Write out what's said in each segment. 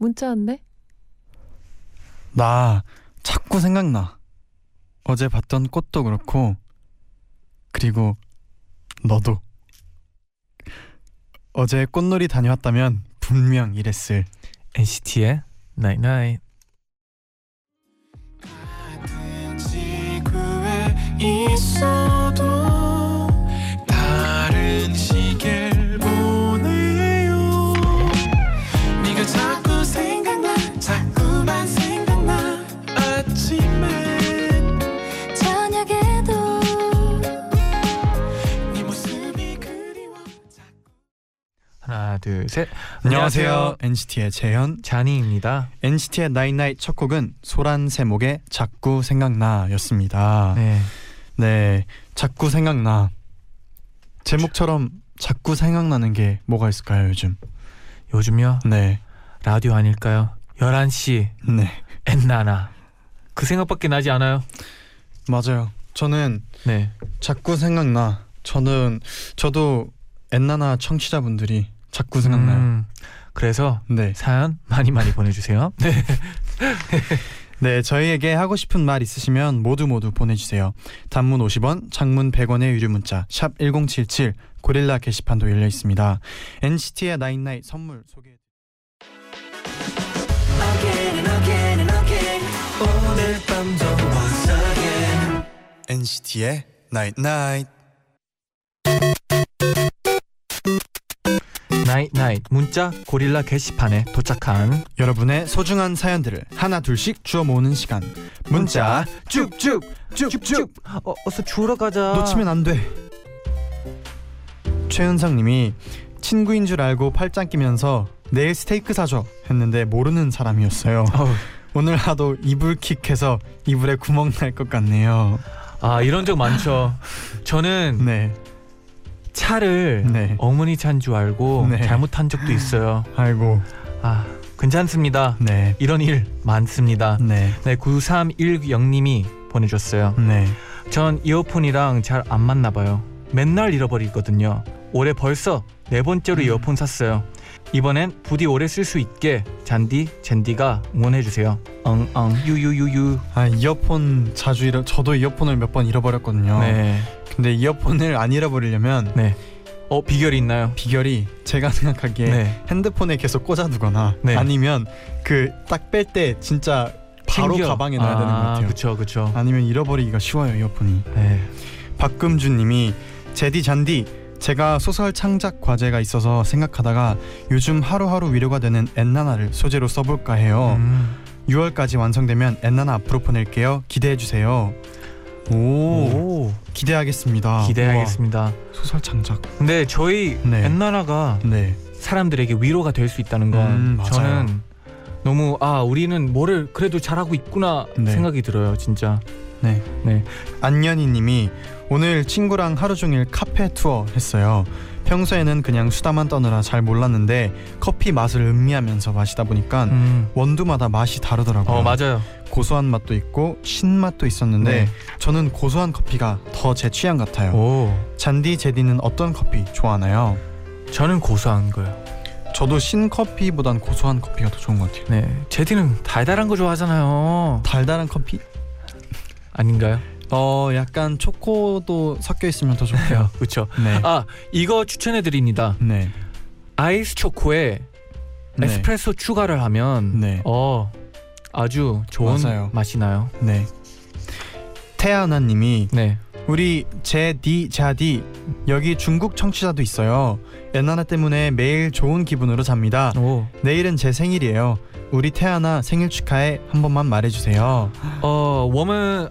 문자 왔네. 나 자꾸 생각나. 어제 봤던 꽃도 그렇고 그리고 너도 어제 꽃놀이 다녀왔다면 분명 이랬을. NCT의 Night Night. 있어도 둘, 셋. 안녕하세요. NCT의 재현. 자니입니다. NCT의 night night 첫 곡은 소란 세목의 자꾸 생각나였습니다. 네. 네. 자꾸 생각나. 제목처럼 자꾸 생각나는 게 뭐가 있을까요, 요즘? 요즘요 네. 라디오 아닐까요? 11시 네. 엔나나. 그 생각밖에 나지 않아요? 맞아요. 저는 네. 자꾸 생각나. 저는 저도 엔나나 청취자분들이 자꾸 생각나요. 음, 그래서 네. 사연 많이 많이 보내주세요. 네. 네, 저희에게 하고 싶은 말 있으시면 모두 모두 보내주세요. 단문 50원, 장문 100원의 유료 문자 샵 #1077 고릴라 게시판도 열려 있습니다. NCT의 나인나잇 선물 소개. NCT의 night night. night night 문자 고릴라 게시판에 도착한 여러분의 소중한 사연들을 하나 둘씩 주워 모으는 시간. 문자 쭉쭉 쭉쭉 어, 어서 주우러 가자. 놓치면 안 돼. 최은상님이 친구인 줄 알고 팔짱 끼면서 내일 스테이크 사줘 했는데 모르는 사람이었어요. 어우, 오늘 하도 이불 킥해서 이불에 구멍 날 것 같네요. 아 이런 적 많죠. 저는 네, 차를 네. 어머니 차인 줄 알고 네. 잘못 탄 적도 있어요. 아이고, 아 괜찮습니다. 네, 이런 일 많습니다. 네, 네 9310님이 보내줬어요. 네. 전 이어폰이랑 잘 안 맞나 봐요. 맨날 잃어버리거든요. 올해 벌써 네 번째로 음. 이어폰 샀어요. 이번엔 부디 오래 쓸 수 있게 잔디 젠디가 응원해 주세요. 엉엉 유유유유. 아 이어폰 자주 잃어. 저도 이어폰을 몇 번 잃어버렸거든요. 네. 근데 이어폰을 안 잃어버리려면 네. 어 비결이 있나요? 비결이 제가 생각하기에 네. 핸드폰에 계속 꽂아두거나 네. 아니면 그 딱 뺄 때 진짜 바로 챙겨. 가방에 넣어야 되는 것 같아요. 그렇죠, 그렇죠. 아니면 잃어버리기가 쉬워요 이어폰이. 네. 박금주님이 제디 잔디 제가 소설 창작 과제가 있어서 생각하다가 요즘 하루하루 위로가 되는 엔나나를 소재로 써볼까 해요. 음. 6월까지 완성되면 엔나나 앞으로 보낼게요. 기대해 주세요. 오, 오, 기대하겠습니다. 기대하겠습니다. 우와, 소설 창작. 근데 저희 네. 엔나나가 네. 사람들에게 위로가 될 수 있다는 건 음. 저는 너무 아 우리는 뭐를 그래도 잘하고 있구나 네. 생각이 들어요 진짜 네. 네. 안연희님이 오늘 친구랑 하루 종일 카페 투어 했어요. 평소에는 그냥 수다만 떠느라 잘 몰랐는데 커피 맛을 음미하면서 마시다 보니까 음. 원두마다 맛이 다르더라고요. 어 맞아요 고소한 맛도 있고 신맛도 있었는데 네. 저는 고소한 커피가 더 제 취향 같아요. 오 잔디 제디는 어떤 커피 좋아하나요? 저는 고소한 거요 저도 신 커피보단 고소한 커피가 더 좋은 것 같아요. 네 제디는 달달한 거 좋아하잖아요 달달한 커피? 아닌가요 어 약간 초코도 섞여 있으면 더 좋고요. 그렇죠. 네. 아 이거 추천해 드립니다. 네. 아이스 초코에 네. 에스프레소 추가를 하면 네. 어 아주 좋은 맞아요. 맛이 나요. 네. 태아나님이 네. 우리 제디 자디 여기 중국 청취자도 있어요. 엔나나 때문에 매일 좋은 기분으로 잡니다. 오. 내일은 제 생일이에요. 우리 태아나 생일 축하해 한 번만 말해주세요. 어, 我们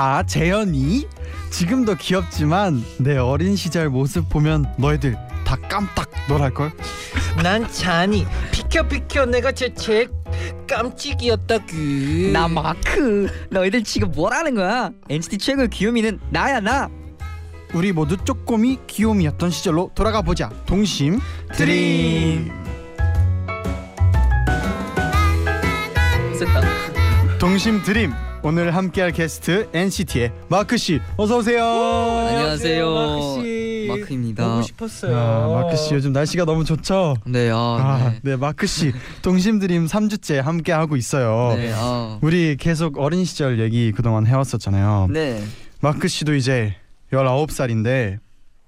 나 재현이 지금도 귀엽지만 내 어린 시절 모습 보면 너희들 다 깜딱 놀랄 걸. 난 자니 비켜 비켜 내가 제제 깜찍이었다구. 나 마크 너희들 지금 뭐라는 거야 NCT 최고의 귀요미는 나야 나 우리 모두 쪼꼬미 귀요미였던 시절로 돌아가 보자. 동심 드림. 동심 Dream. 오늘 함께할 게스트 NCT의 마크 씨 어서 오세요. 안녕하세요. 마크 씨. 마크입니다. 보고 싶었어요. 야, 마크 씨 요즘 날씨가 너무 좋죠. 네, 아, 아, 네. 네 마크 씨 동심 Dream 3주째 함께 하고 있어요. 네, 아. 우리 계속 어린 시절 얘기 그동안 해왔었잖아요. 네. 마크 씨도 이제 19살인데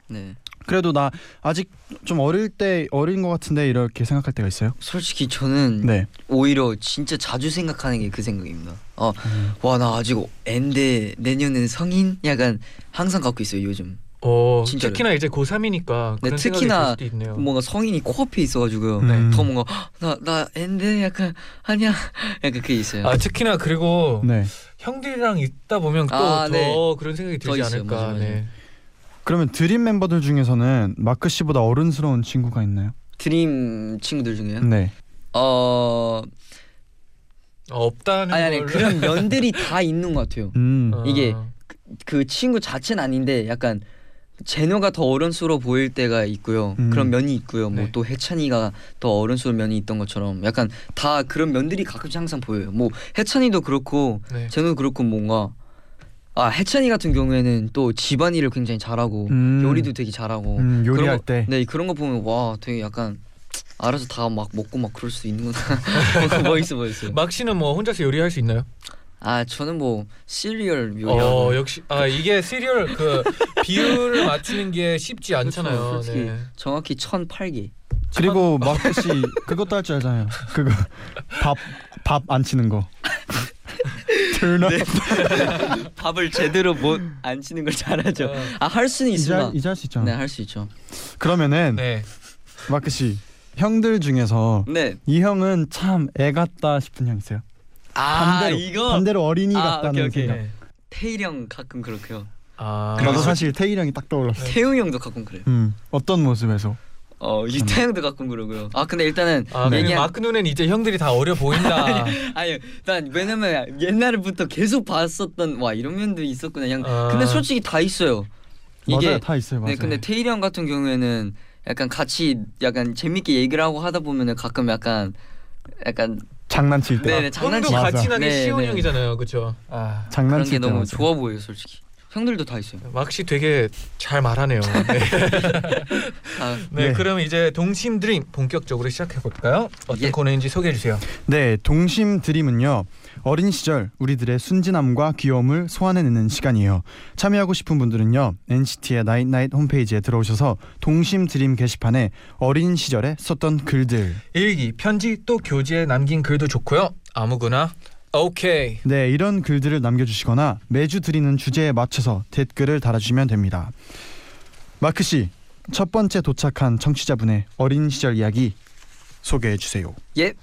네. 그래도 나 아직 좀 어릴 때 어린 것 같은데 이렇게 생각할 때가 있어요. 솔직히 저는 네. 오히려 진짜 자주 생각하는 게 그 생각입니다. 어, 음. 와, 나 아직 앤데 내년은 성인? 약간 항상 갖고 있어요, 요즘. 어, 진짜로요. 특히나 이제 고3이니까 네, 그런 생각이 특히나 들 수도 있네요. 뭔가 성인이 코앞에 있어가지고요. 네. 더 뭔가 나나 앤데 약간 아니야, 약간 그게 있어요. 아 특히나 그리고 네. 형들이랑 있다 보면 또 아, 더 네. 그런 생각이 더 들지 있어요. 않을까. 맞아, 맞아. 네. 그러면 드림 멤버들 중에서는 마크 씨보다 어른스러운 친구가 있나요? 드림 친구들 중에요. 네. 어, 어, 없다는 아니 아니 걸. 그런 면들이 다 있는 것 같아요. 음. 어. 이게 그 친구 자체는 아닌데 약간 제노가 더 어른스러워 보일 때가 있고요. 음. 그런 면이 있고요. 뭐 네. 또 해찬이가 더 어른스러운 면이 있던 것처럼 약간 다 그런 면들이 가끔씩 항상 보여요. 뭐 해찬이도 그렇고 네. 제노도 그렇고 뭔가 아 해찬이 같은 경우에는 또 집안일을 굉장히 잘하고 음. 요리도 되게 잘하고 음, 요리할 그런 거- 때. 네 그런 거 보면 와 되게 약간 알아서 다 막 먹고 막 그럴 수 있는구나 멋있어 보였어요. 막 씨는 뭐 혼자서 요리할 수 있나요? 아 저는 뭐 시리얼 요리하고 어 역시 아 이게 시리얼 그 비율을 맞추는 게 쉽지 않잖아요. 그렇죠. 네. 정확히 1008개. 그리고 마크 씨 그것도 할 줄 알잖아요. 그거 밥 밥 안 치는 거. Turn up. 밥을 제대로 못안 치는 걸 잘하죠. 어, 아할 수는 있습니다. 할- 이제 할수 있죠. 네 할 수 있죠. 그러면은 네. 마크 씨 형들 중에서 네. 이 형은 참 애 같다 싶은 형 있어요. 아 반대로 이거 반대로 어린이 아, 같다는 오케이, 오케이. 생각. 네. 태일 형 가끔 그렇고요. 아 나도 사실 태일 형이 딱 떠올랐어. 태우 형도 가끔 그래요. 음 어떤 모습에서? 어 유태 형도 가끔 그러고요. 아 근데 일단은 아 네. 얘기한- 마크 눈엔 이제 형들이 다 어려 보인다. 아니 난 왜냐면 옛날부터 계속 봤었던 와 이런 면도 있었구나. 그냥 아. 근데 솔직히 다 있어요. 이게 맞아요, 다 있어요. 맞아요. 네 근데 태일 형 같은 경우에는 약간 같이 약간 재밌게 얘기를 하고 하다 보면은 가끔 약간 약간 장난칠 때. 네네 형도 장난치 맞아. 같이 나게 네, 시온 네. 형이잖아요, 그렇죠? 아 그런 장난칠 게 때. 너무 맞아. 좋아 보여요 솔직히. 형들도 다 있어요. 막씨 되게 잘 말하네요. 네. 다 네, 네. 그럼 이제 동심 드림 본격적으로 시작해 볼까요? 어떤 예. 코너인지 소개해 주세요. 네, 동심 드림은요. 어린 시절 우리들의 순진함과 귀여움을 소환해내는 시간이에요. 참여하고 싶은 분들은요. NCT의 Night Night 홈페이지에 들어오셔서 동심 Dream 게시판에 어린 시절에 썼던 글들 일기, 편지 또 교지에 남긴 글도 좋고요. 아무거나 오케이. 네, 이런 글들을 남겨주시거나 매주 드리는 주제에 맞춰서 댓글을 달아주시면 됩니다. 마크 씨, 첫 번째 도착한 청취자분의 어린 시절 이야기 소개해 주세요. 예.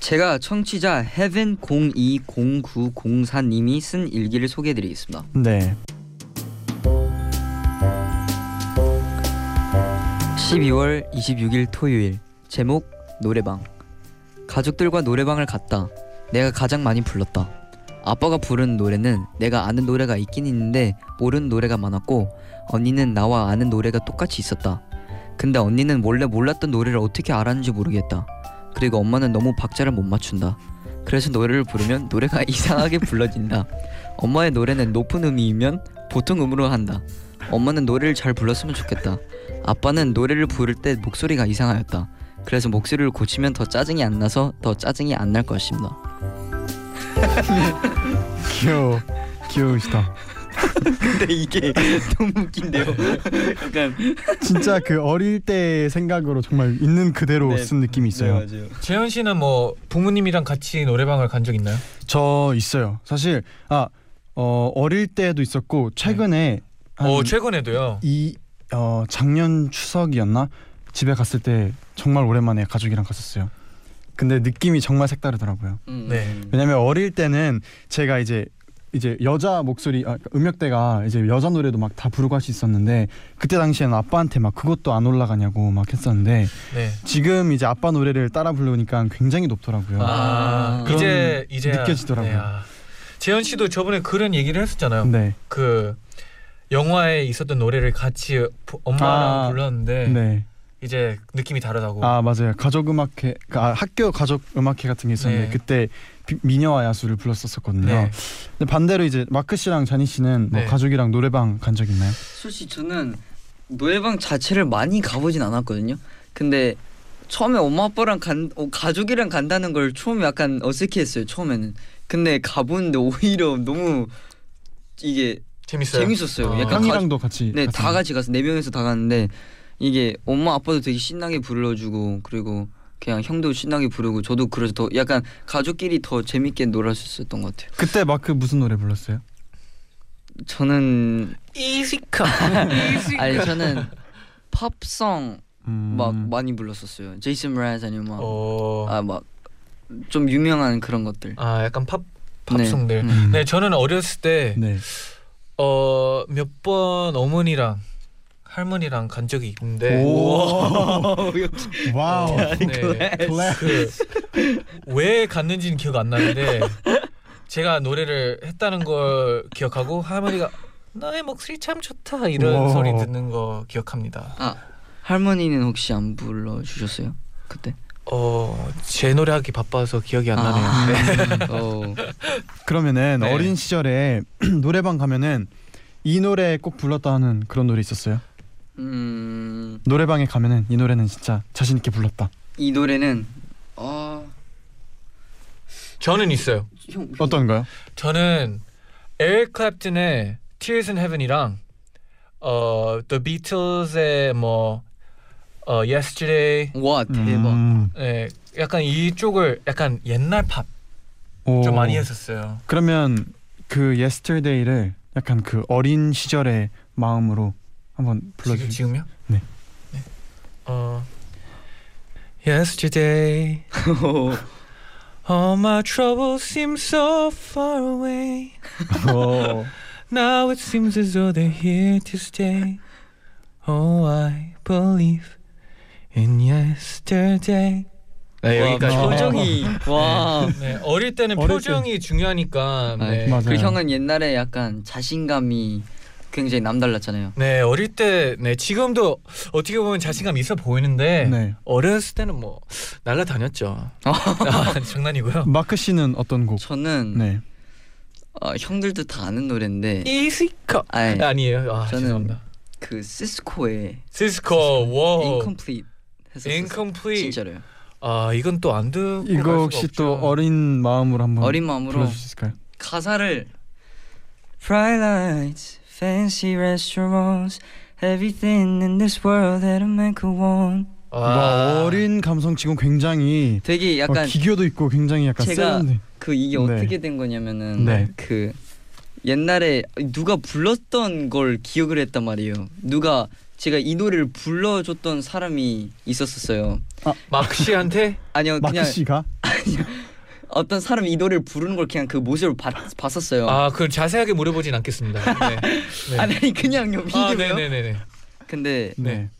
제가 청취자 heaven 020904님이 쓴 일기를 소개해 드리겠습니다. 네, 12월 26일 토요일 제목 노래방 가족들과 노래방을 갔다. 내가 가장 많이 불렀다. 아빠가 부른 노래는 내가 아는 노래가 있긴 있는데 모르는 노래가 많았고 언니는 나와 아는 노래가 똑같이 있었다. 근데 언니는 몰래 몰랐던 노래를 어떻게 알았는지 모르겠다. 그리고 엄마는 너무 박자를 못 맞춘다. 그래서 노래를 부르면 노래가 이상하게 불러진다. 엄마의 노래는 높은 음이면 보통 음으로 한다. 엄마는 노래를 잘 불렀으면 좋겠다. 아빠는 노래를 부를 때 목소리가 이상하였다. 그래서 목소리를 고치면 더 짜증이 안 나서 더 짜증이 안 날 것입니다. 귀여워. 귀여우시다. 근데 이게 너무 웃긴데요. 약간 진짜 그 어릴 때의 생각으로 정말 있는 그대로 네. 쓴 느낌이 있어요. 맞아요. 재현 씨는 뭐 부모님이랑 같이 노래방을 간 적 있나요? 저 있어요. 사실 아 어, 어릴 때도 있었고 최근에 한어 최근에도요. 이 어, 작년 추석이었나 집에 갔을 때 정말 오랜만에 가족이랑 갔었어요. 근데 느낌이 정말 색다르더라고요. 음, 네. 왜냐면 어릴 때는 제가 이제 이제 여자 목소리 아, 음역대가 이제 여자 노래도 막 다 부르고 할 수 있었는데 그때 당시에는 아빠한테 막 그것도 안 올라가냐고 막 했었는데 네. 지금 이제 아빠 노래를 따라 부르니까 굉장히 높더라고요. 아, 이제 이제 느껴지더라고요. 아. 재현 씨도 저번에 그런 얘기를 했었잖아요. 네, 그 영화에 있었던 노래를 같이 부- 엄마랑 아, 불렀는데 네. 이제 느낌이 다르다고. 아 맞아요. 가족 음악회, 그, 아, 학교 가족 음악회 같은 게 있었는데 네. 그때 비- 미녀와 야수를 불렀었거든요. 네. 근데 반대로 이제 마크 씨랑 자니 씨는 뭐 네. 가족이랑 노래방 간 적 있나요? 솔직히 저는 노래방 자체를 많이 가보진 않았거든요. 근데 처음에 엄마 아빠랑 간 어, 가족이랑 간다는 걸 처음에 약간 어색해했어요. 처음에는. 근데 가보는데 오히려 너무 이게 재밌어요. 재밌었어요. 아. 약간 형이랑도 같이 네, 갔어요? 다 같이 가서 네 명에서 다 갔는데 이게 엄마 아빠도 되게 신나게 불러주고 그리고 그냥 형도 신나게 부르고 저도 그래서 더 약간 가족끼리 더 재밌게 놀았 수 있었던 것 같아요. 그때 마크 무슨 노래 불렀어요? 저는 이지카. 아니 저는 팝송 음, 막 많이 불렀었어요. 제이슨 브라즈 아니면 어. 막아 막 좀 유명한 그런 것들. 아 약간 팝 네. 팝송들. 음. 네, 저는 어렸을 때 네. 어, 몇 번 어머니랑 할머니랑 간 적이 있는데 Wow. 네. 그왜 갔는지는 기억 안 나는데 제가 노래를 했다는 걸 기억하고 할머니가 너의 목소리 참 좋다 이런. 소리 듣는 거 기억합니다. 아 할머니는 혹시 안 불러 주셨어요? 그때? 어, 제 노래하기 바빠서 기억이 안 아. 나네요. 네. 어. 그러면은 네. 어린 시절에 노래방 가면은 이 노래 꼭 불렀다 하는 그런 노래 있었어요? 음, 노래방에 가면은 이 노래는 진짜 자신 있게 불렀다. 이 노래는 아, 저는 있어요. 형, 형 어떤가요? 저는 에릭 클랩튼의 Tears in Heaven이랑 어, The Beatles의 뭐 어, Yesterday 와 대박. 음, 네, 약간 이쪽을 약간 옛날 팝좀 오. 많이 했었어요. 그러면 그 Yesterday를 약간 그 어린 시절의 마음으로 한번 지금 불러주세요. 지금요? 네. 어 Yesterday all my troubles seem so far away. 어. Now it seems as though they're here to stay. Oh, I believe in yesterday. 네, 와, 여기까지. 표정이 와. 네, 어릴 때는 어릴 표정이 중요하니까. 네. 맞아요. 그 형은 옛날에 약간 자신감이 굉장히 남달랐잖아요. 네, 어릴 때, 네, 지금도 어떻게 보면 자신감 있어 보이는데 네. 어렸을 때는 뭐 날라 다녔죠. 아, 장난이고요. 마크 씨는 어떤 곡? 저는 네. 어, 형들도 다 아는 노래인데 이시커 아니, 아니에요. 아, 저는 죄송합니다. 그 시스코의 시스코 워 Incomplete 했었어요. Incomplete. 진짜로요. 아, 이건 또 안 듣고 갈 이거 수가 혹시 또 없죠. 어린 마음으로 한번 어린 마음으로 있을까요? 가사를 Bright lights, fancy restaurants, everything in this world that a man could want. 아, 와, 어린 감성 지금 굉장히 되게 어, 약간 기교도 있고 굉장히 약간 제가- 세련돼. 그 이게 네. 어떻게 된 거냐면은 네. 그 옛날에 누가 불렀던 걸 기억을 했단 말이에요. 누가 제가 이 노래를 불러줬던 사람이 있었었어요. 마크 씨한테 아니요 마크 그냥 씨가 어떤 사람이 이 노래를 부르는 걸 그냥 그 모습을 봤, 봤었어요. 아, 그 자세하게 물어보진 않겠습니다. 네. 네. 아니 아니 그냥 요 아, 비디오요. 네, 네, 네, 네. 근데 네.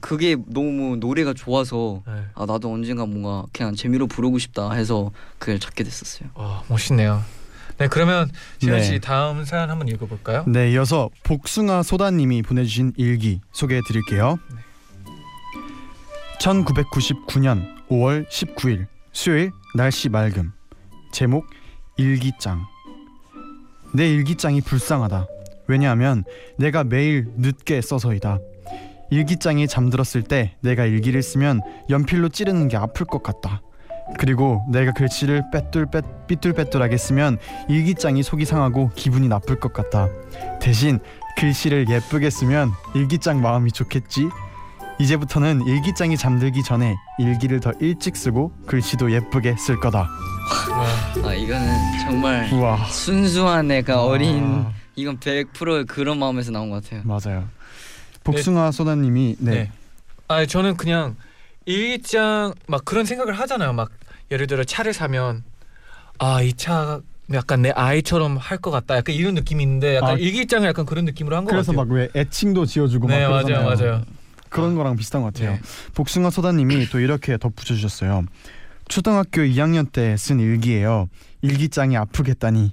그게 너무 노래가 좋아서 네. 아 나도 언젠가 뭔가 그냥 재미로 부르고 싶다 해서 그걸 찾게 됐었어요. 와, 멋있네요. 네, 그러면 지현 네. 씨 다음 사연 한번 읽어볼까요? 네, 이어서 복숭아 소다님이 보내주신 일기 소개해드릴게요. 1999년 5월 19일 수요일 날씨 맑음 제목 일기장 내 일기장이 불쌍하다 왜냐하면 내가 매일 늦게 써서이다. 일기장에 잠들었을 때 내가 일기를 쓰면 연필로 찌르는 게 아플 것 같다. 그리고 내가 글씨를 빼뚤빼 삐뚤빼뚤하게 쓰면 일기장이 속이 상하고 기분이 나쁠 것 같다. 대신 글씨를 예쁘게 쓰면 일기장 마음이 좋겠지. 이제부터는 일기장이 잠들기 전에 일기를 더 일찍 쓰고 글씨도 예쁘게 쓸 거다. 아 이거는 정말 우와. 순수한 애가 어린 아, 이건 100% 그런 마음에서 나온 것 같아요. 맞아요. 복숭아 소다님이 네. 네. 아 저는 그냥 일기장 막 그런 생각을 하잖아요. 막 예를 들어 차를 사면 아 이 차 약간 내 아이처럼 할 것 같다. 약간 이런 느낌이 있는데 약간 아, 일기장을 약간 그런 느낌으로 한것 그래서 같아요. 막왜 애칭도 지어주고 네막 맞아요 그러잖아요. 맞아요. 그런 거랑 비슷한 것 같아요. 네. 복숭아 소다님이 또 이렇게 덧붙여 주셨어요. 초등학교 2학년 때 쓴 일기예요. 일기장이 아프겠다니.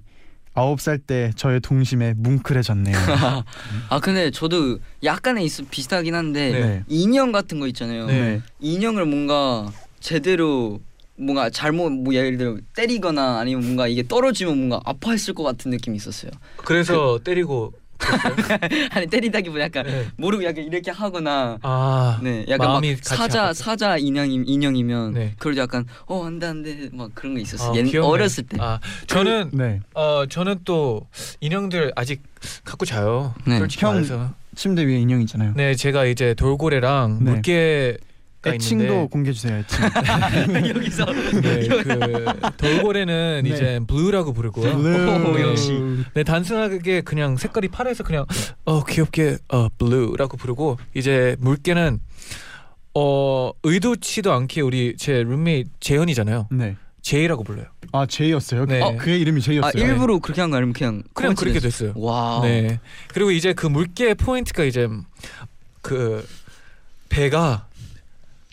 아홉 살 때 저의 동심에 뭉클해졌네요. 아 근데 저도 약간의 있어 비슷하긴 한데 네. 인형 같은 거 있잖아요. 네. 인형을 뭔가 제대로 뭔가 잘못 뭐 예를 들어 때리거나 아니면 뭔가 이게 떨어지면 뭔가 아파했을 것 같은 느낌이 있었어요. 그래서 때리고 아니 때리다기보다 약간 네. 모르고 약간 이렇게 하거나 아 네 약간 막 사자 아팠죠. 사자 인형 인형이면 네. 그래도 약간 어 안돼 안돼 막 그런 거 있었어요. 아, 옛. 어렸을 때. 아 저는 네. 어 저는 또 인형들 아직 갖고 자요. 네. 솔직히 형 말해서. 침대 위에 인형 있잖아요. 네 제가 이제 돌고래랑 네. 물개가 애칭도 있는데 공개해 주세요. 애칭. 여기서 네, 그 돌고래는 네. 이제 Blue라고 부르고요. 오, 네. 역시. 네 단순하게 그냥 색깔이 파래서 그냥 어 귀엽게 어 Blue라고 부르고 이제 물개는 어 의도치도 않게 우리 제 룸메이트 재현이잖아요. 네. 제이라고 불러요. 아 제이였어요. 네. 어, 그의 이름이 아 제이였어요. 일부러 그렇게 한 거 아니면 그냥 그냥 그렇게? 됐어요. 와. 네. 그리고 이제 그 물개 포인트가 이제 그 배가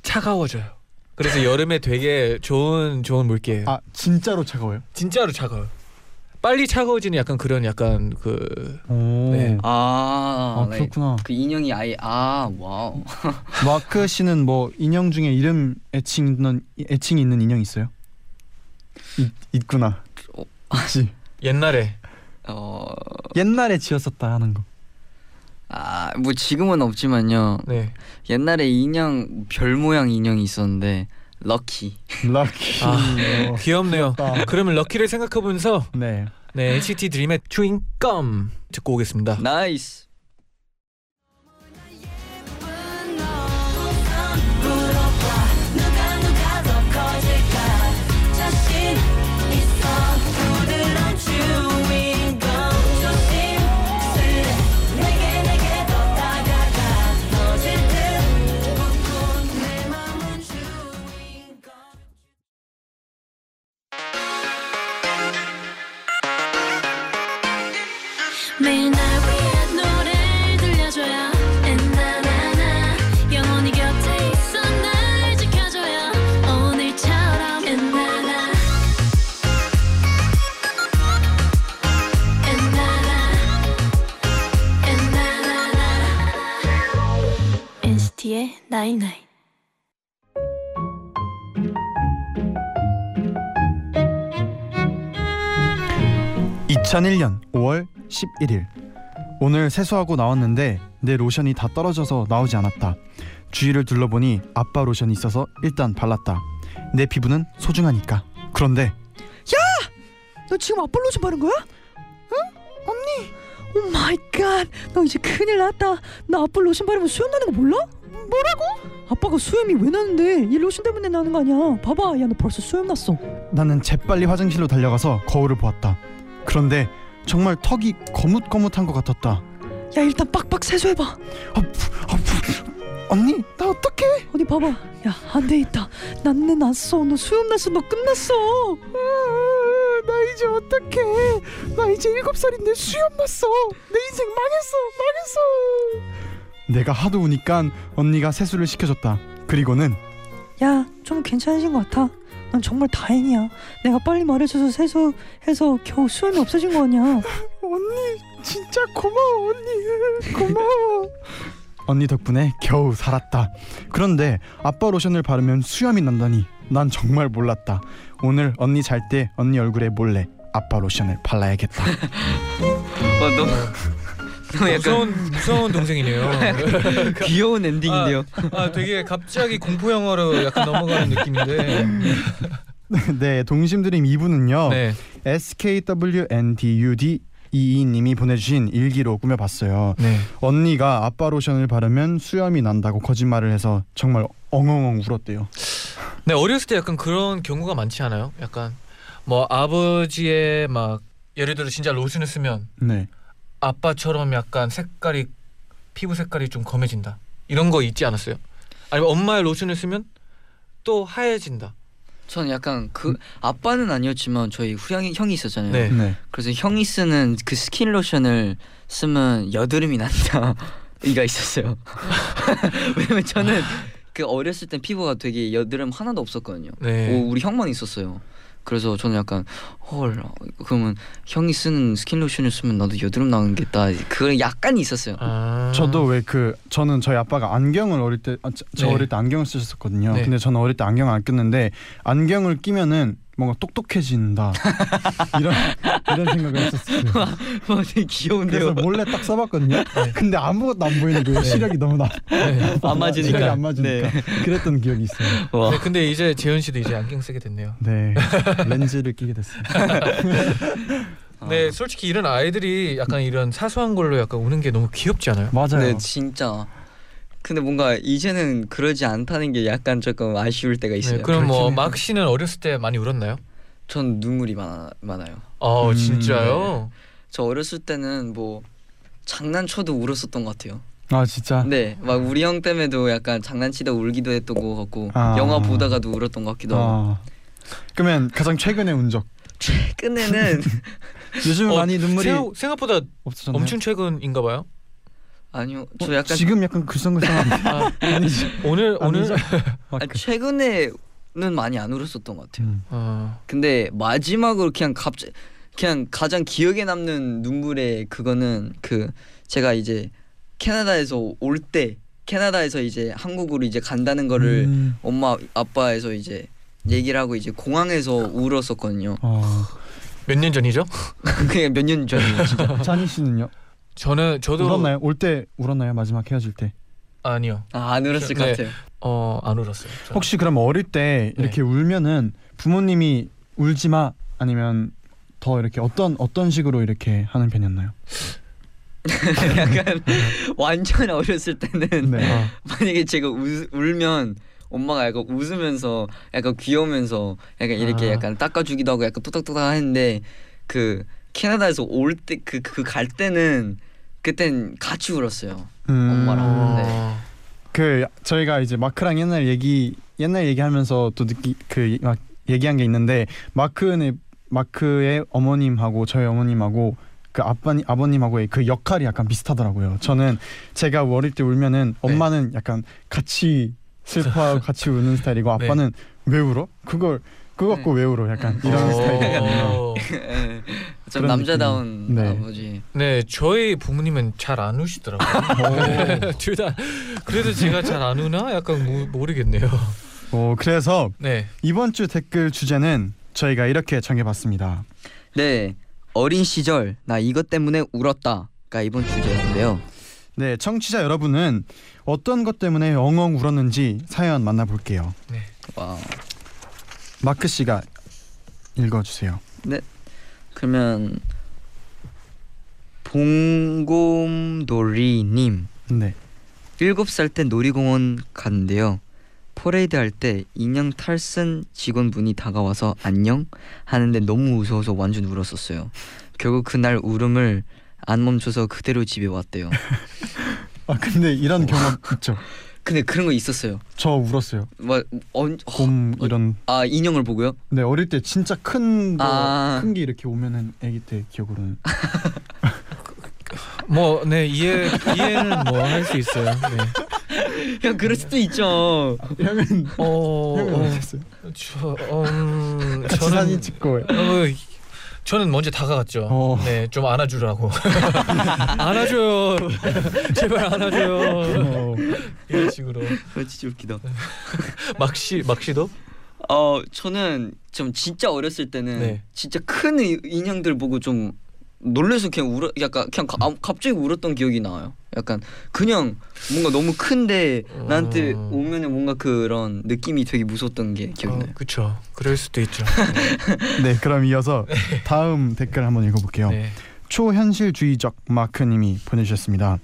차가워져요. 그래서 여름에 되게 좋은 좋은 물개예요. 아 진짜로 차가워요? 진짜로 차가워요. 빨리 차가워지는 약간 그런 약간 그 오. 네. 아, 아 네. 그렇구나. 그 인형이 아예 아 wow. 마크 씨는 뭐 인형 중에 이름 애칭 있는 애칭이 있는 인형 있어요? 있, 있구나. 어. 있지. 옛날에 어. 옛날에 지었었다 하는 거. 아, 뭐 지금은 없지만요. 네. 옛날에 인형 별 모양 인형이 있었는데 Lucky. Lucky. 아, 어. 귀엽네요. 귀엽다. 그러면 Lucky를 생각해 보면서 네. 네 NCT 드림의 추잉 껌 듣고 오겠습니다. Nice. 매일 날 위한 노래를 들려줘요 엔나나나 영원히 곁에 있어 날 지켜줘요 오늘처럼 엔나나 엔나나 NCT의 나잇나잇 2001년 5월 11일 오늘 세수하고 나왔는데 내 로션이 다 떨어져서 나오지 않았다. 주위를 둘러보니 아빠 로션이 있어서 일단 발랐다. 내 피부는 소중하니까. 그런데 너 지금 아빠 로션 바른 거야? 응? 언니 oh my god 너 이제 큰일 났다 나 아빠 로션 바르면 수염 나는 거 몰라? 뭐라고? 아빠가 수염이 왜 나는데 이 로션 때문에 나는 거 아니야 봐봐 야 너 벌써 수염 났어 나는 재빨리 화장실로 달려가서 거울을 보았다. 그런데 정말 턱이 거뭇거뭇한 것 같았다. 야 일단 빡빡 세수해봐 아, 푸, 아, 푸. 언니 나 어떡해? 어디 봐봐 야안 되겠다 난내 났어 너 수염 났어 너 끝났어 아, 나 이제 어떡해? 나 이제 일곱 살인데 수염 났어. 내 인생 망했어, 망했어. 내가 하도 우니까 언니가 세수를 시켜줬다. 그리고는 야 좀 괜찮아진 것 같아 난 정말 다행이야 내가 빨리 말해줘서 세수해서 겨우 수염이 없어진 거 아니야 언니 진짜 고마워 언니 고마워. 언니 덕분에 겨우 살았다. 그런데 아빠 로션을 바르면 수염이 난다니 난 정말 몰랐다. 오늘 언니 잘 때 언니 얼굴에 몰래 아빠 로션을 발라야겠다. 어, 너무 너 무 약간 무서운 무서운 동생이네요. 귀여운 엔딩인데요. 아 되게 갑자기 공포 영화로 약간 넘어가는 느낌인데. 네, 동심드림 2부는요. 네. SKWNDUD 이이님이 보내주신 일기로 꾸며봤어요. 네. 언니가 아빠 로션을 바르면 수염이 난다고 거짓말을 해서 정말 엉엉엉 울었대요. 네 어렸을 때 약간 그런 경우가 많지 않아요? 약간 뭐 아버지의 막 예를 들어 진짜 로션을 쓰면 네. 아빠처럼 약간 색깔이 피부 색깔이 좀 검해진다 이런 거 있지 않았어요? 아니면 엄마의 로션을 쓰면 또 하얘진다. 저는 약간 그 아빠는 아니었지만 저희 후양이 형이 있었잖아요. 네. 네. 그래서 형이 쓰는 그 스킨 로션을 쓰면 여드름이 난다. 이가 있었어요. 왜냐면 저는 그 어렸을 땐 피부가 되게 여드름 하나도 없었거든요. 네. 오, 우리 형만 있었어요. 그래서 저는 약간 헐 그러면 형이 쓰는 스킨 로션을 쓰면 나도 여드름 나겠다. 그런 약간 있었어요. 아. 저도 왜 그 저는 저희 아빠가 안경을 어릴 때 아, 저, 네. 어릴 때 안경을 쓰셨었거든요. 네. 근데 저는 어릴 때 안경 안 꼈는데 안경을 끼면은 뭔가 똑똑해진다 이런 이런 생각을 했었어요. 와, 되게 귀여운데요. 그래서 몰래 딱 써봤거든요. 근데 아무것도 안 보이는 거예요. 시력이 너무 나. 네. 안 맞으니까. 시력이 안 맞으니까. 그랬던 기억이 있어요. 와. 네, 근데 이제 재현 씨도 이제 안경 쓰게 됐네요. 네, 렌즈를 끼게 됐어요. 네, 솔직히 이런 아이들이 약간 이런 사소한 걸로 약간 우는 게 너무 귀엽지 않아요? 맞아요. 네 진짜. 근데 뭔가 이제는 그러지 않다는 게 약간 조금 아쉬울 때가 있어요. 네, 그럼 뭐. 막 씨는 어렸을 때 많이 울었나요? 전 눈물이 많아, 많아요. 어, 음, 진짜요? 저 어렸을 때는 뭐 장난쳐도 울었었던 것 같아요. 아 진짜. 네, 막 우리 형 때문에도 약간 장난치다 울기도 했던 것 같고 아. 영화 보다가도 울었던 것 같기도 하고. 아. 그러면 가장 최근에 운 적. 최근에는 요즘 은 어, 많이 눈물이 생각, 생각보다 없어졌나요? 엄청 최근인가 봐요. 아니요, 저 어, 약간 지금 약간 글썽글썽한데. 아, 아니지. 오늘 오늘? 막 아, 그- 최근에는 많이 안 울었었던 것 같아요. 음. 어, 근데 마지막으로 그냥 갑자기 그냥 가장 기억에 남는 눈물의 그거는 그 제가 이제 캐나다에서 올 때 캐나다에서 이제 한국으로 이제 간다는 거를 음. 엄마 아빠에서 이제 얘기를 하고 이제 공항에서 울었었거든요. 어. 몇년 전이죠? 그냥 몇 년 전이에요, 진짜. 찬희 씨는요? 저는 저도 울었나요? 올 때 울었나요? 마지막 헤어질 때. 아니요. 아, 안 울었을 것 네. 같아요. 어, 안 울었어요. 저는. 혹시 그럼 어릴 때 네. 이렇게 울면은 부모님이 울지 마 아니면 더 이렇게 어떤 어떤 식으로 이렇게 하는 편이었나요? 약간 완전 어렸을 때는 네. 어, 만약에 제가 우, 울면 엄마가 약간 웃으면서 약간 귀여우면서 약간 이렇게 아. 약간 닦아주기도 하고 약간 뚜닥뚜닥 하는데 그 캐나다에서 올 때 그 그 갈 때는 그땐 같이 울었어요. 음, 엄마랑. 네. 어, 그 저희가 이제 마크랑 옛날 얘기 옛날 얘기하면서 또 느끼 그 막 얘기한 게 있는데 마크의 마크의 어머님하고 저희 어머님하고 그 아빠 아버님하고의 그 역할이 약간 비슷하더라고요. 저는 제가 어릴 때 울면은 네. 엄마는 약간 같이 슬퍼하고 같이 우는 스타일이고 네. 아빠는 왜 울어? 그걸 그거 갖고 왜 울어? 약간 이런 어, 스타일이거든요. 예. 좀 그런 남자다운 느낌. 네. 아버지. 네, 저희 부모님은 잘 안 우시더라고요. 둘 다. 그래도 제가 잘 안 우나? 약간 모, 모르겠네요. 어, 그래서 네. 이번 주 댓글 주제는 저희가 이렇게 정해봤습니다. 네. 어린 시절 나 이것 때문에 울었다가 이번 주제인데요. 네, 청취자 여러분은 어떤 것 때문에 엉엉 울었는지 사연 만나볼게요. 와. 마크 씨가 읽어주세요. 그러면 봉곰돌이님 네. 일곱 살 때 놀이공원 갔는데요. 퍼레이드 할 때 인형 탈슨 직원분이 다가와서 안녕 하는데 너무 무서워서 완전 울었었어요. 결국 그날 울음을 안 멈춰서 그대로 집에 왔대요. 아 근데 이런 경험 있죠. 근데 그런 거 있었어요. 저 울었어요. 뭐 어, 곰 어, 이런. 아 인형을 보고요? 네 어릴 때 진짜 큰거 아. 큰게 이렇게 오면은 아기 때 기억으로는. 뭐, 네, 이해, 이해는 뭐 할 수 있어요. 네. 형 그럴 수도 있죠. 형은 어, 형은 어, 어땠어요? 저, 음, 같이 저는, 사진 찍고. 어, 저는 먼저 다가갔죠. 어. 네, 좀 안아주라고. 안아줘요. 제발 안아줘요. 어, 이런 식으로. 어, 진짜 웃기다. 막시, 막시도? 어 저는 좀 진짜 어렸을 때는 네. 진짜 큰 이- 인형들 보고 좀 놀래서 그냥 울어 약간 그냥 가, 아, 갑자기 울었던 기억이 나요. 약간 그냥 뭔가 너무 큰데 나한테 어. 오면은 뭔가 그런 느낌이 되게 무서웠던 게 어, 기억나요. 그쵸. 그럴 수도 있죠. 네, 그럼 이어서 다음 댓글 한번 읽어볼게요. 네. 초현실주의적 마크님이 보내주셨습니다.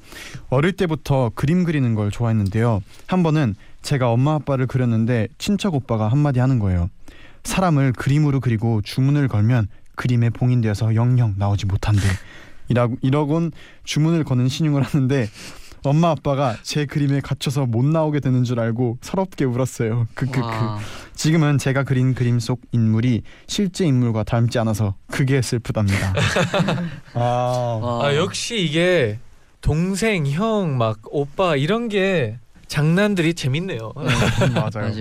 어릴 때부터 그림 그리는 걸 좋아했는데요. 한 번은 제가 엄마 아빠를 그렸는데 친척 오빠가 한마디 하는 거예요. 사람을 그림으로 그리고 주문을 걸면 그림에 봉인되어서 영영 나오지 못한대. 이라고 이러곤 주문을 거는 신용을 하는데 엄마 아빠가 제 그림에 갇혀서 못 나오게 되는 줄 알고 서럽게 울었어요. 크크크. 와, 지금은 제가 그린 그림 속 인물이 실제 인물과 닮지 않아서 그게 슬프답니다. 아, 와. 아 역시 이게 동생, 형, 막 오빠 이런 게 장난들이 재밌네요. 맞아요. 맞아요.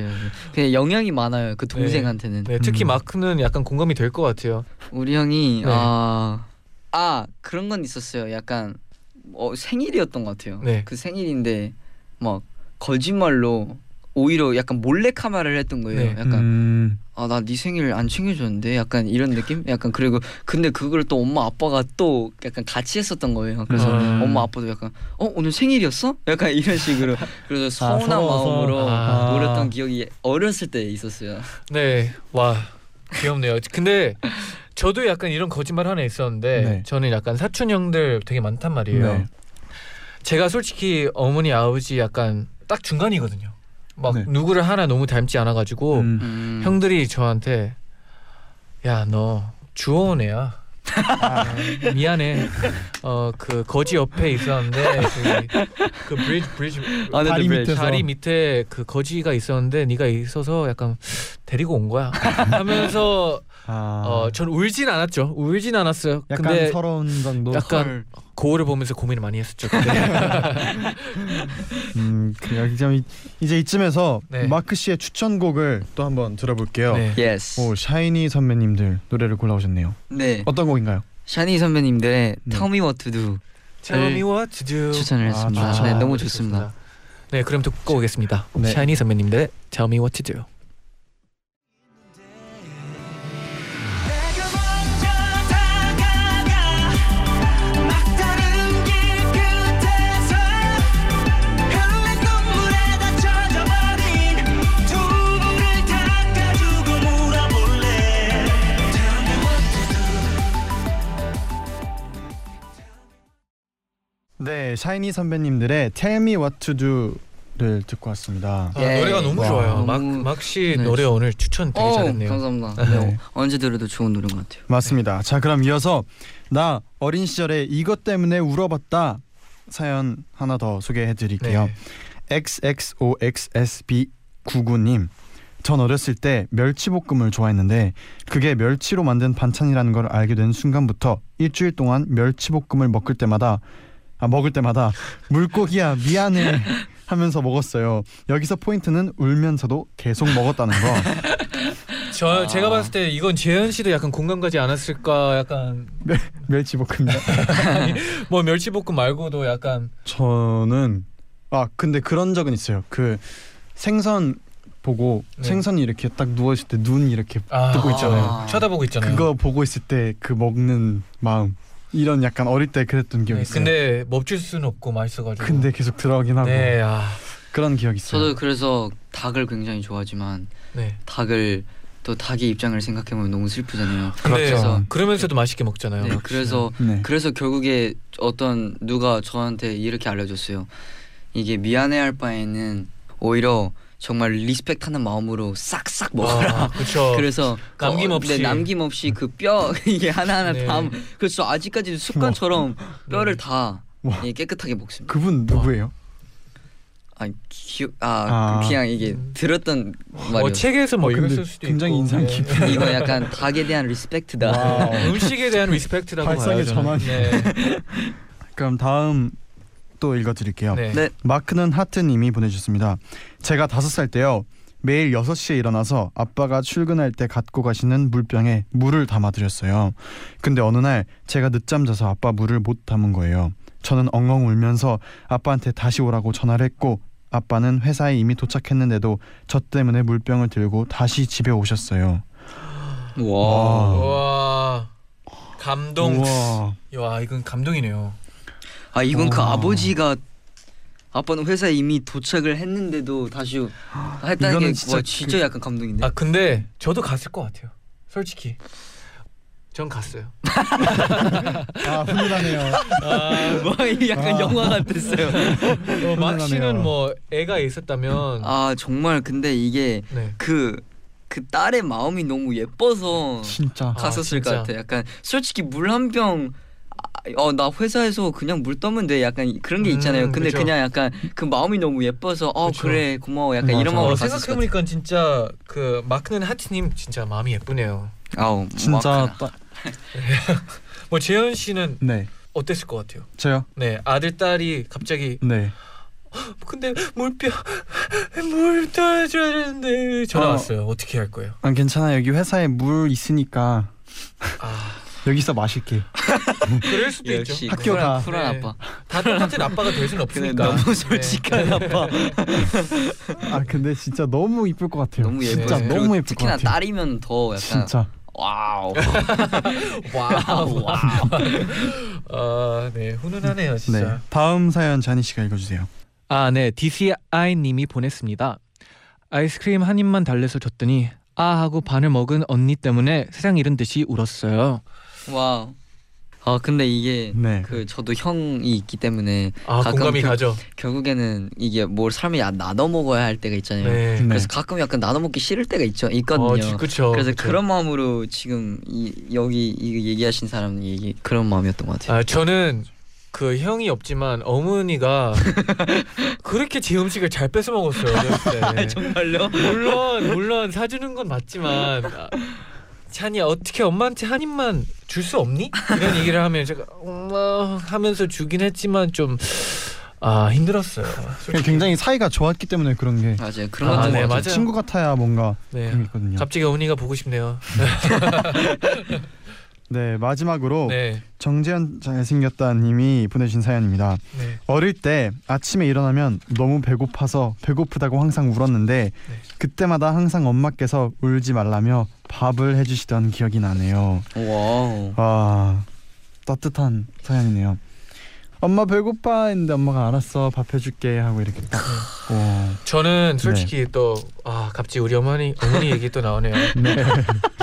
그냥 영향이 많아요. 그 동생한테는. 네, 특히 음. 마크는 약간 공감이 될 것 같아요. 우리 형이 네. 아, 아 그런 건 있었어요. 약간 어, 생일이었던 것 같아요. 네. 그 생일인데 막 거짓말로 오히려 약간 몰래 카메라를 했던 거예요. 네. 약간 음, 아나 네 생일 안 챙겨줬는데 약간 이런 느낌? 약간 그리고 근데 그걸 또 엄마 아빠가 또 약간 같이 했었던 거예요. 그래서 음. 엄마 아빠도 약간 어 오늘 생일이었어? 약간 이런 식으로 그래서 서운한 서러워서. 마음으로 아. 울었던 기억이 어렸을 때 있었어요. 네, 와 귀엽네요. 근데 저도 약간 이런 거짓말 하나 있었는데 네. 저는 약간 사촌 형들 되게 많단 말이에요. 네. 제가 솔직히 어머니 아버지 약간 딱 중간이거든요. 막 네. 누구를 하나 너무 닮지 않아가지고 음, 음. 형들이 저한테 야 너 주워온 애야. 아, 미안해. 어 그 거지 옆에 있었는데 저기 그 bridge bridge 아, 네, 다리 네, 밑에서. 다리 밑에 그 거지가 있었는데 네가 있어서 약간 데리고 온 거야. 하면서 아, 어 전 울진 않았죠. 울진 않았어요. 약간 근데 서러운 정도. 약간 헐. 거울을 보면서 고민을 많이 했었죠. 음, 그냥 이제, 이- 이쯤에서 네. 마크 씨의 추천곡을 또 한번 들어볼게요. 네. Yes. 오, 샤이니 선배님들 노래를 골라오셨네요. 네. 어떤 곡인가요? 샤니 선배님들의 네. Tell Me What to Do Tell me what to do. 추천을 했습니다. 좋죠. 네, 너무 아, 좋습니다. 네, 그럼 듣고 오겠습니다. 네. 샤이니 선배님들의 Tell me what to do. 네, 샤이니 선배님들의 Tell Me What to Do를 듣고 왔습니다. 아, 예. 노래가 너무 와. 좋아요. 너무- 막막씨 네. 노래 오늘 추천 되게 어, 잘했네요. 감사합니다. 네. 네. 언제 들어도 좋은 노래인 것 같아요. 맞습니다. 자, 그럼 이어서 나 어린 시절에 이것 때문에 울어봤다 사연 하나 더 소개해 드릴게요. 네. XXOXSB99님 전 어렸을 때 멸치볶음을 좋아했는데 그게 멸치로 만든 반찬이라는 걸 알게 된 순간부터 일주일 동안 멸치볶음을 먹을 때마다 아 먹을 때마다 물고기야 미안해 하면서 먹었어요. 여기서 포인트는 울면서도 계속 먹었다는 거. 저 아. 제가 봤을 때 이건 재현 씨도 약간 공감 가지 않았을까 약간 멸치볶음이요. 뭐 멸치볶음 말고도 약간 저는 아 근데 그런 적은 있어요. 그 생선 보고 네. 생선이 이렇게 딱 누워 있을 때 눈 이렇게 아, 뜨고 있잖아요. 아. 쳐다보고 있잖아요. 그거 보고 있을 때 그 먹는 마음 이런 약간 어릴 때 그랬던 기억이 네, 있어요. 근데 멈출 수는 없고 맛있어가지고. 근데 계속 들어가긴 하고 네, 아, 그런 기억이 있어요. 저도 그래서 닭을 굉장히 좋아하지만 네. 닭을 또 닭의 입장을 생각해 보면 너무 슬프잖아요. 그래서 그러면서도 맛있게 먹잖아요. 네, 그래서 네. 그래서 결국에 어떤 누가 저한테 이렇게 알려줬어요. 이게 미안해할 바에는 오히려 정말 리스펙하는 마음으로 싹싹 먹어라. 와, 그렇죠. 그래서 남김없이. 어, 네, 남김없이 그 뼈 이게 하나하나 네. 다 그래서 아직까지 습관처럼 뼈를 다 와. 예, 깨끗하게 먹습니다. 그분 누구예요? 아 기억 아, 아. 그냥 이게 들었던 뭐 말이요. 책에서 뭐 어, 읽었을 수도 굉장히 있고. 인상 네. 깊은 이거 약간 닭에 대한 respect다. 음식에 대한 respect라고 발상의. 전환이. 네. 그럼 다음 또 읽어드릴게요. 네. 네. 마크는 하트님이 보내주셨습니다. 제가 다섯 살 때요. 매일 6시에 일어나서 아빠가 출근할 때 갖고 가시는 물병에 물을 담아드렸어요. 근데 어느 날 제가 늦잠 자서 아빠 물을 못 담은 거예요. 저는 엉엉 울면서 아빠한테 다시 오라고 전화를 했고 아빠는 회사에 이미 도착했는데도 저 때문에 물병을 들고 다시 집에 오셨어요. 와. 와. 와. 감동. 우와. 와 이건 감동이네요. 아 이건 그 와. 아버지가 아빠는 회사에 이미 도착을 했는데도 다시 했다는 이거는 게 진짜 와, 진짜 약간 감동인데. 아 근데 저도 갔을 것 같아요. 솔직히. 전 갔어요. 아 훈훈하네요. 와 이게 약간 아. 영화 같았어요. 어, 막 씨는 훈훈하네요. 뭐 애가 있었다면 아 정말 근데 이게 네. 그그 딸의 마음이 너무 예뻐서 진짜. 아, 갔었을 것 진짜. 같아. 약간 솔직히 물 한 병. 어 나 회사에서 그냥 물 떠면 돼 약간 그런 게 있잖아요. 음, 근데 그죠. 그냥 약간 그 마음이 너무 예뻐서 어 그쵸. 그래 고마워 약간 맞아. 이런 어, 마음으로 것 같아. 생각해보니까 진짜 그 마크는 하트님 진짜 마음이 예쁘네요. 아우 진짜. 따... 뭐 재현 씨는 네. 어땠을 것 같아요? 저요. 네 아들 딸이 갑자기 네. 근데 물병 물 떠줘야 되는데 전화 어. 왔어요. 어떻게 할 거예요? 아 괜찮아 여기 회사에 물 있으니까 아 여기서 마실게. 그럴 수도 역시 있죠. 학교 가. 쿨한, 쿨한 네. 아빠. 다 똑같은 아빠가 될 수는 근데 없으니까. 너무 솔직한 아빠. 아 근데 진짜 너무 이쁠 것 같아요. 너무 예뻐. 진짜 네. 너무 예쁠 것 특히나 같아요. 딸이면 더 약간 진짜. Wow. Wow wow. 아, 네 훈훈하네요 진짜. 네. 다음 사연 자니 씨가 읽어주세요. 아, 네. DCI 님이 보냈습니다. 아이스크림 한 입만 달래서 줬더니 아 하고 반을 먹은 언니 때문에 세상 잃은 듯이 울었어요. Wow. 아 근데 이게 네. 그 저도 형이 있기 때문에 아, 가끔 공감이 그- 가죠. 결국에는 이게 뭘 야- 나눠 먹어야 할 때가 있잖아요. 네. 네. 그래서 가끔 약간 나눠 먹기 싫을 때가 있죠. 있거든요. 어, 지- 그쵸. 그래서 그쵸. 그런 마음으로 지금 이 여기 이 얘기하신 사람 얘기 그런 마음이었던 것 같아요. 아, 저는 그 형이 없지만 어머니가 그렇게 제 음식을 잘 뺏어 먹었어요. 정말요? 물론 물론 사주는 건 맞지만 아, 찬이 어떻게 엄마한테 한 입만 줄 수 없니? 이런 얘기를 하면 제가 엄마 하면서 주긴 했지만 좀 아 힘들었어요. 솔직히. 굉장히 사이가 좋았기 때문에 그런 게 맞아요. 그런 아, 것도 네, 맞아요. 맞아요. 친구 같아야 뭔가 네. 그런 게 있거든요. 갑자기 어머니가 보고 싶네요. 네 마지막으로 네, 정재현 잘생겼다님이 보내주신 사연입니다. 네. 어릴 때 아침에 일어나면 너무 배고파서 배고프다고 항상 울었는데 네. 그때마다 항상 엄마께서 울지 말라며 밥을 해주시던 기억이 나네요. Wow. 아 따뜻한 사연이네요. 엄마 배고파 했는데 엄마가 알았어 밥 해줄게 하고 이렇게 딱. 와. 저는 솔직히 또 아 갑자기 우리 어머니 어머니 얘기 또 나오네요. 네.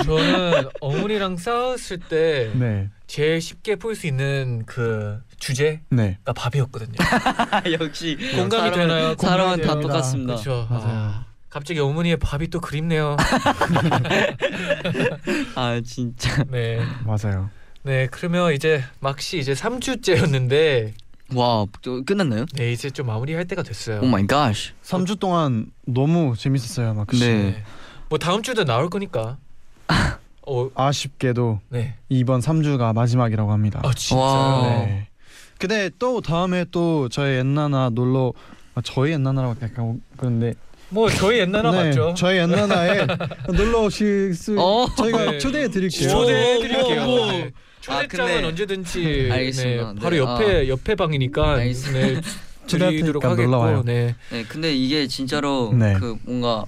저는 어머니랑 싸웠을 때 네. 제일 쉽게 풀 수 있는 그 주제가 네. 밥이었거든요. 역시 공감이 되나요? 사람은 다. 똑같습니다. 그렇죠. 맞아요. 아, 갑자기 어머니의 밥이 또 그립네요. 아 진짜. 네. 맞아요. 네, 그러면 이제 막 씨 이제 3주째였는데 와, 또 끝났나요? 네, 이제 좀 마무리할 때가 됐어요. Oh my god. 3주 동안 너무 재밌었어요, 막. 네. 뭐 다음 주도 나올 거니까. 어, 아쉽게도 네. 이번 3주가 마지막이라고 합니다. 아, 진짜요? 와. 네. 근데 또 다음에 또 저희 엔나나 놀러 아, 저희 엔나나라고 약간 그런데 뭐 저희 옛날에 네, 맞죠? 저희 엔나나에 놀러 오실 수 어. 네. 저희가 초대해 드릴게요. 초대해 드릴게요. 초대장은 근데- 언제든지 알겠습니다. 네, 바로 네, 옆에 옆에 방이니까 알겠습니다. 네, 드리도록. 하겠고 네. 네, 근데 이게 진짜로 네. 그 뭔가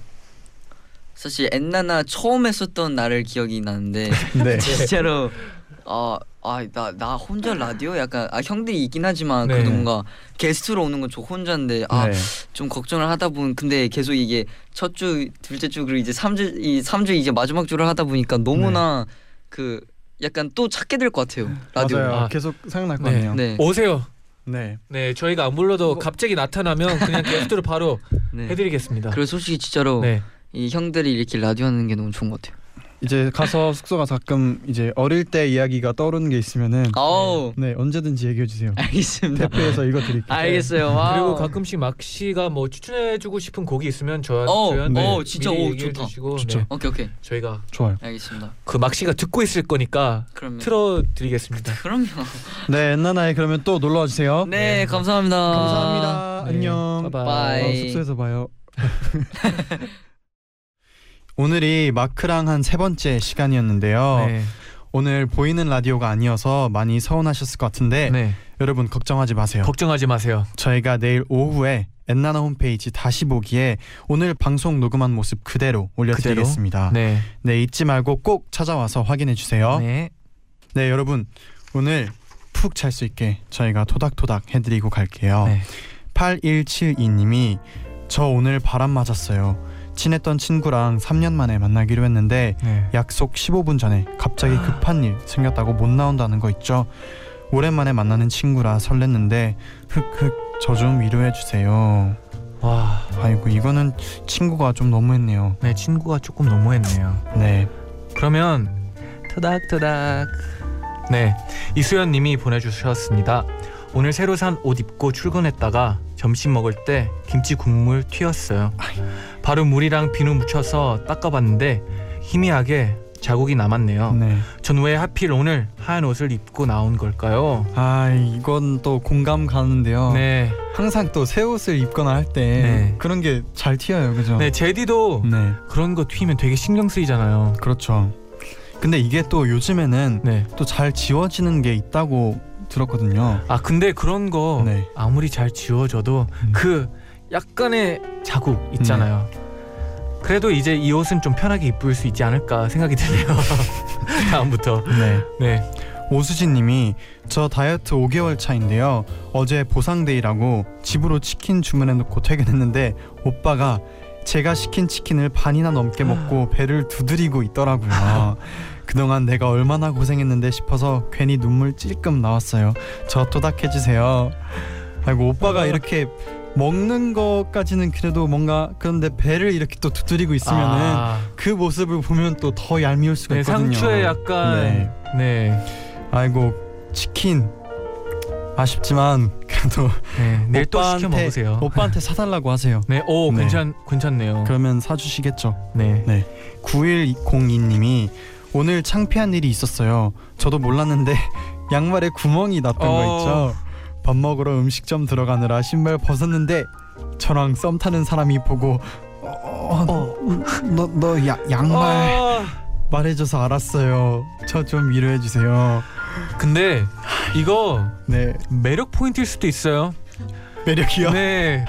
사실 엔나나 처음 했었던 날을 기억이 나는데 네. 진짜로 아아나 나 혼자 라디오 약간 아 형들이 있긴 하지만 네. 그래도 뭔가 게스트로 오는 건 저 혼자인데 아 네. 좀 걱정을 하다 보면 근데 계속 이게 첫 주, 둘째 주 그리고 이제 삼주 이 삼 주 이제 마지막 주를 하다 보니까 너무나 그 약간 또 찾게 될 것 같아요 라디오. 맞아요. 아. 계속 생각날 거 네. 아니에요. 네. 오세요. 네. 네, 저희가 안 불러도 갑자기 나타나면 그냥 게스트로 바로 네. 해드리겠습니다. 그리고 솔직히 진짜로 네. 이 형들이 이렇게 라디오 하는 게 너무 좋은 것 같아요. 이제 가서 숙소 가서 가끔 이제 어릴 때 이야기가 떠오르는 게 있으면은 아우 네 언제든지 얘기해 주세요. 알겠습니다. 대표에서 읽어 드릴게요. 알겠어요. Wow. 그리고 가끔씩 막 씨가 뭐 추천해주고 싶은 곡이 있으면 저 어, 저희한테 어, 진짜, 미리 오, 얘기해 좋다. 주시고 좋죠. 네, 오케이 오케이 저희가 좋아요. 알겠습니다. 그 막 씨가 듣고 있을 거니까 그러면 틀어드리겠습니다. 그럼요. 네 엔나나에 그러면 또 놀러 와 주세요. 네, 감사합니다. 감사합니다. 네, 안녕. Bye bye. Bye. 어, 숙소에서 봐요. 오늘이 마크랑 한 세 번째 시간이었는데요. 네. 오늘 보이는 라디오가 아니어서 많이 서운하셨을 것 같은데 네. 여러분 걱정하지 마세요. 걱정하지 마세요. 저희가 내일 오후에 엔나나 홈페이지 다시 보기에 오늘 방송 녹음한 모습 그대로 올려드리겠습니다. 네. 네. 잊지 말고 꼭 찾아와서 확인해 주세요. 네. 네 여러분 오늘 푹 잘 수 있게 저희가 토닥토닥 해드리고 갈게요. 네. 8172님이 저 오늘 바람 맞았어요. 친했던 친구랑 3년 만에 만나기로 했는데 네. 약속 15분 전에 갑자기 급한 일 생겼다고 못 나온다는 거 있죠. 오랜만에 만나는 친구라 설렜는데 흑흑 저 좀 위로해 주세요. 와, 아이고 이거는 친구가 좀 너무했네요. 네 친구가 조금 너무했네요. 네. 그러면 토닥토닥. 네, 이수연님이 보내주셨습니다. 오늘 새로 산 옷 입고 출근했다가 점심 먹을 때 김치 국물 튀었어요. 바로 물이랑 비누 묻혀서 닦아봤는데 희미하게 자국이 남았네요. 네. 전 왜 하필 오늘 하얀 옷을 입고 나온 걸까요? 아 이건 또 공감 가는데요. 네, 항상 또 새 옷을 입거나 할때 네. 그런 게 잘 튀어요, 그죠? 네 제디도 네, 그런 거 튀면 되게 신경 쓰이잖아요. 그렇죠. 근데 이게 또 요즘에는 네. 또잘 지워지는 게 있다고 들었거든요. 아 근데 그런 거 네. 아무리 잘 지워져도 음. 그 약간의 자국 있잖아요. 그래도 이제 이 옷은 좀 편하게 입을 수 있지 않을까 생각이 드네요. 다음부터 네. 네. 오수진님이 저 다이어트 5개월 차인데요. 어제 보상데이라고 집으로 치킨 주문해놓고 퇴근했는데 오빠가 제가 시킨 치킨을 반이나 넘게 먹고 배를 두드리고 있더라고요. 그동안 내가 얼마나 고생했는데 싶어서 괜히 눈물 찔끔 나왔어요. 저 토닥해주세요. 아이고 오빠가 이렇게 먹는 것까지는 그래도 뭔가 그런데 배를 이렇게 또 두드리고 있으면은 아, 그 모습을 보면 또 더 얄미울 수가 네, 있거든요. 상추에 약간 네. 네. 아이고 치킨 아쉽지만 그래도 네. 내일 또 시켜 먹으세요. 오빠한테 사달라고 하세요. 네. 오 네. 괜찮 괜찮네요. 그러면 사주시겠죠. 네. 9102님이 오늘 창피한 일이 있었어요. 저도 몰랐는데 양말에 구멍이 났던 어. 거 있죠. 밥 먹으러 음식점 들어가느라 신발 벗었는데 저랑 썸 타는 사람이 보고 어, 너너 양말 아, 말해줘서 알았어요. 저 좀 위로해 주세요. 근데 이거 네 매력 포인트일 수도 있어요. 매력이요. 네.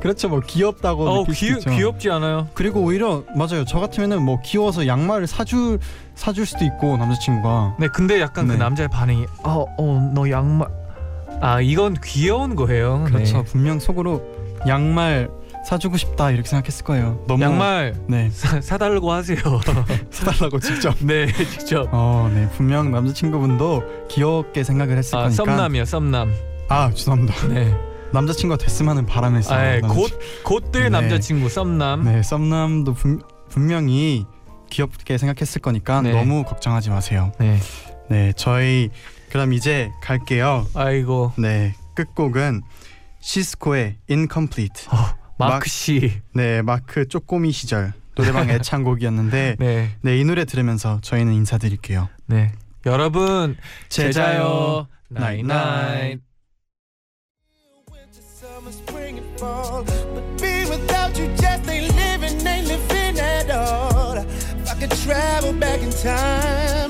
그렇죠. 뭐 귀엽다고 어 느낄 수 귀, 있죠. 귀엽지 않아요? 그리고 오히려 맞아요. 저 같으면은 뭐 귀여워서 양말을 사줄 사줄 수도 있고 남자친구가 네. 근데 약간 그 네. 남자의 반응이 어어너 양말 아 이건 귀여운 거예요. 그렇죠. 네. 분명 속으로 양말 사주고 싶다 이렇게 생각했을 거예요. 너무 양말 네 사, 사달라고 하세요. 사달라고 직접. 네, 직접. 어, 네 분명 남자친구분도 귀엽게 생각을 했을 아, 거니까. 썸남이요, 썸남. 아 죄송합니다. 네. 남자친구가 됐으면은 바람했어요. 아, 예, 남자친- 곧 곧들 네. 남자친구 썸남. 네 썸남도 분, 분명히 귀엽게 생각했을 거니까 네. 너무 걱정하지 마세요. 네. 네 저희 그럼 이제 갈게요. 아이고. 네 끝곡은 시스코의 Incomplete. 어, 마크 씨. 네 마크 쪼꼬미 시절 노래방 애창곡이었는데 네. 네 이 노래 들으면서 저희는 인사드릴게요. 네. 여러분 제자요. 나잇나잇. Could travel back in time.